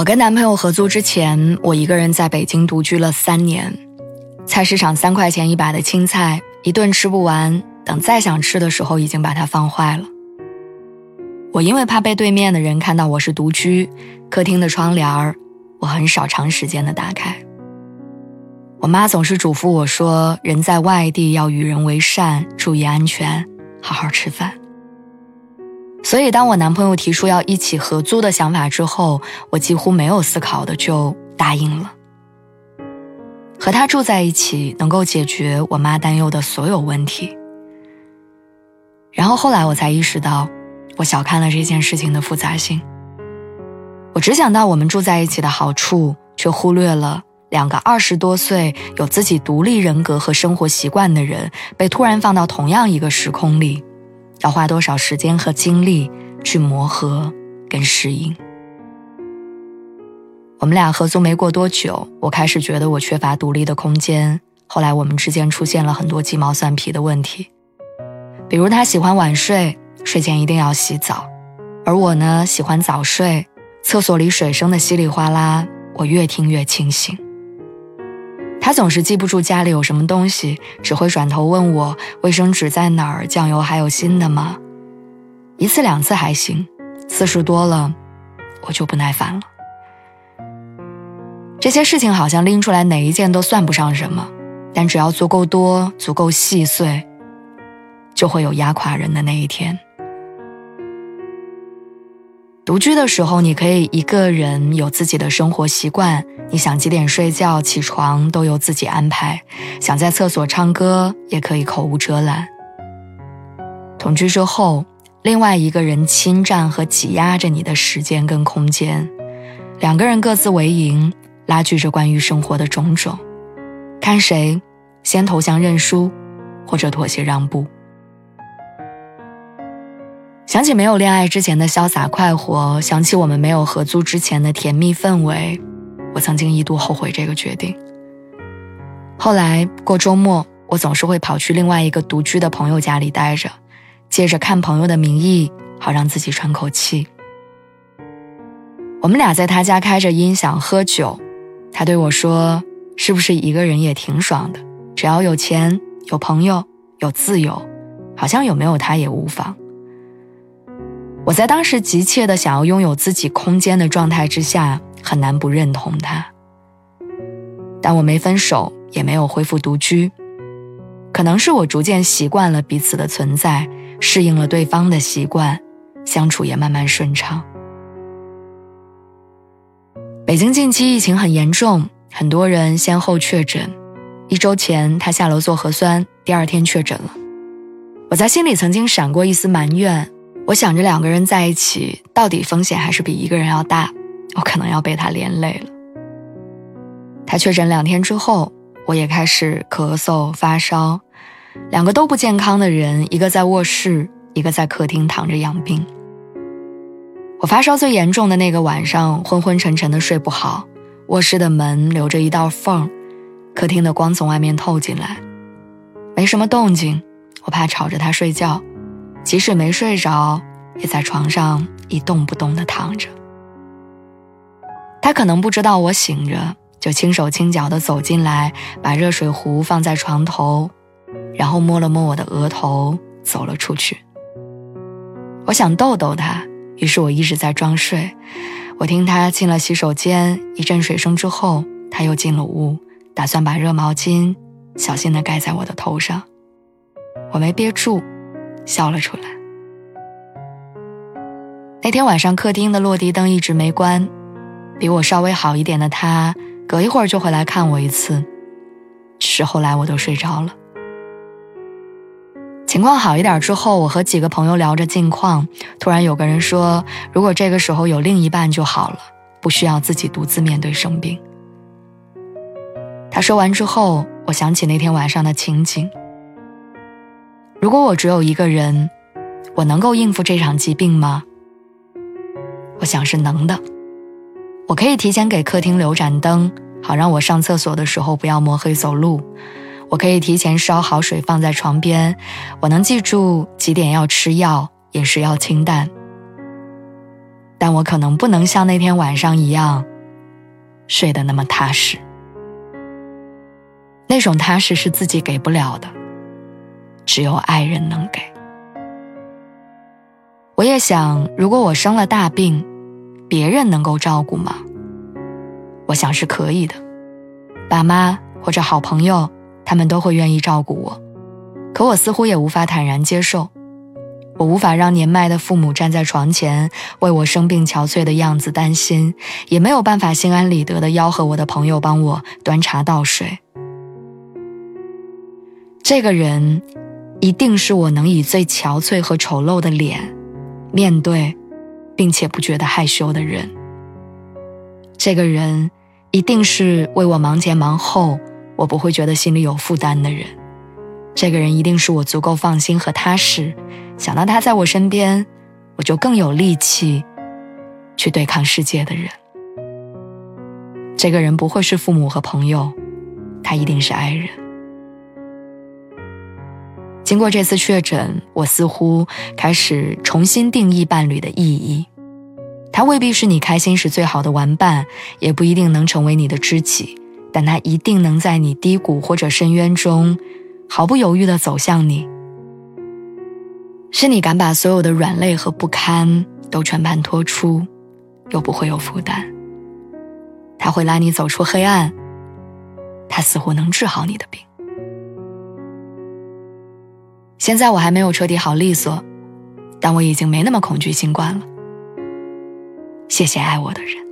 我跟男朋友合租之前，我一个人在北京独居了三年。菜市场三块钱一把的青菜，一顿吃不完，等再想吃的时候，已经把它放坏了。我因为怕被对面的人看到我是独居，客厅的窗帘儿，我很少长时间的打开。我妈总是嘱咐我说，人在外地要与人为善，注意安全，好好吃饭。所以，当我男朋友提出要一起合租的想法之后，我几乎没有思考的就答应了。和他住在一起，能够解决我妈担忧的所有问题。然后后来我才意识到，我小看了这件事情的复杂性。我只想到我们住在一起的好处，却忽略了两个二十多岁、有自己独立人格和生活习惯的人，被突然放到同样一个时空里。要花多少时间和精力去磨合跟适应？我们俩合租没过多久，我开始觉得我缺乏独立的空间。后来我们之间出现了很多鸡毛蒜皮的问题，比如他喜欢晚睡，睡前一定要洗澡，而我呢喜欢早睡，厕所里水声的稀里哗啦，我越听越清醒。他总是记不住家里有什么东西，只会转头问我卫生纸在哪儿，酱油还有新的吗？一次两次还行，次数多了，我就不耐烦了。这些事情好像拎出来哪一件都算不上什么，但只要足够多、足够细碎，就会有压垮人的那一天。独居的时候，你可以一个人有自己的生活习惯，你想几点睡觉、起床都由自己安排，想在厕所唱歌也可以口无遮拦。同居之后，另外一个人侵占和挤压着你的时间跟空间，两个人各自为营，拉锯着关于生活的种种，看谁先投降认输，或者妥协让步。想起没有恋爱之前的潇洒快活，想起我们没有合租之前的甜蜜氛围，我曾经一度后悔这个决定。后来过周末，我总是会跑去另外一个独居的朋友家里待着，借着看朋友的名义，好让自己喘口气。我们俩在他家开着音响喝酒，他对我说：“是不是一个人也挺爽的？只要有钱、有朋友、有自由，好像有没有他也无妨。”我在当时急切的想要拥有自己空间的状态之下，很难不认同他。但我没分手，也没有恢复独居，可能是我逐渐习惯了彼此的存在，适应了对方的习惯，相处也慢慢顺畅。北京近期疫情很严重，很多人先后确诊。一周前他下楼做核酸，第二天确诊了。我在心里曾经闪过一丝埋怨。我想着两个人在一起，到底风险还是比一个人要大，我可能要被他连累了。他确诊两天之后，我也开始咳嗽发烧，两个都不健康的人，一个在卧室，一个在客厅躺着养病。我发烧最严重的那个晚上，昏昏沉沉的睡不好，卧室的门留着一道缝，客厅的光从外面透进来，没什么动静，我怕吵着他睡觉。即使没睡着，也在床上一动不动地躺着。他可能不知道我醒着，就轻手轻脚地走进来，把热水壶放在床头，然后摸了摸我的额头，走了出去。我想逗逗他，于是我一直在装睡。我听他进了洗手间，一阵水声之后，他又进了屋，打算把热毛巾小心地盖在我的头上。我没憋住。笑了出来。那天晚上，客厅的落地灯一直没关，比我稍微好一点的他，隔一会儿就会来看我一次。只是后来我都睡着了。情况好一点之后，我和几个朋友聊着近况，突然有个人说：“如果这个时候有另一半就好了，不需要自己独自面对生病。”他说完之后，我想起那天晚上的情景。如果我只有一个人，我能够应付这场疾病吗？我想是能的。我可以提前给客厅留盏灯，好让我上厕所的时候不要摸黑走路。我可以提前烧好水放在床边，我能记住几点要吃药，饮食要清淡。但我可能不能像那天晚上一样，睡得那么踏实。那种踏实是自己给不了的，只有爱人能给。我也想，如果我生了大病，别人能够照顾吗？我想是可以的，爸妈或者好朋友。他们都会愿意照顾我，可我似乎也无法坦然接受。我无法让年迈的父母站在床前为我生病憔悴的样子担心，也没有办法心安理得地吆喝我的朋友帮我端茶倒水。这个人，一定是我能以最憔悴和丑陋的脸面对，并且不觉得害羞的人。这个人，一定是为我忙前忙后。我不会觉得心里有负担的人，这个人一定是我足够放心和踏实。想到他在我身边，我就更有力气去对抗世界的人。这个人不会是父母和朋友，他一定是爱人。经过这次确诊，我似乎开始重新定义伴侣的意义。他未必是你开心时最好的玩伴，也不一定能成为你的知己。但他一定能在你低谷或者深渊中，毫不犹豫地走向你。是你敢把所有的软肋和不堪都全盘托出，又不会有负担。他会拉你走出黑暗，他似乎能治好你的病。现在我还没有彻底好利索，但我已经没那么恐惧新冠了。谢谢爱我的人。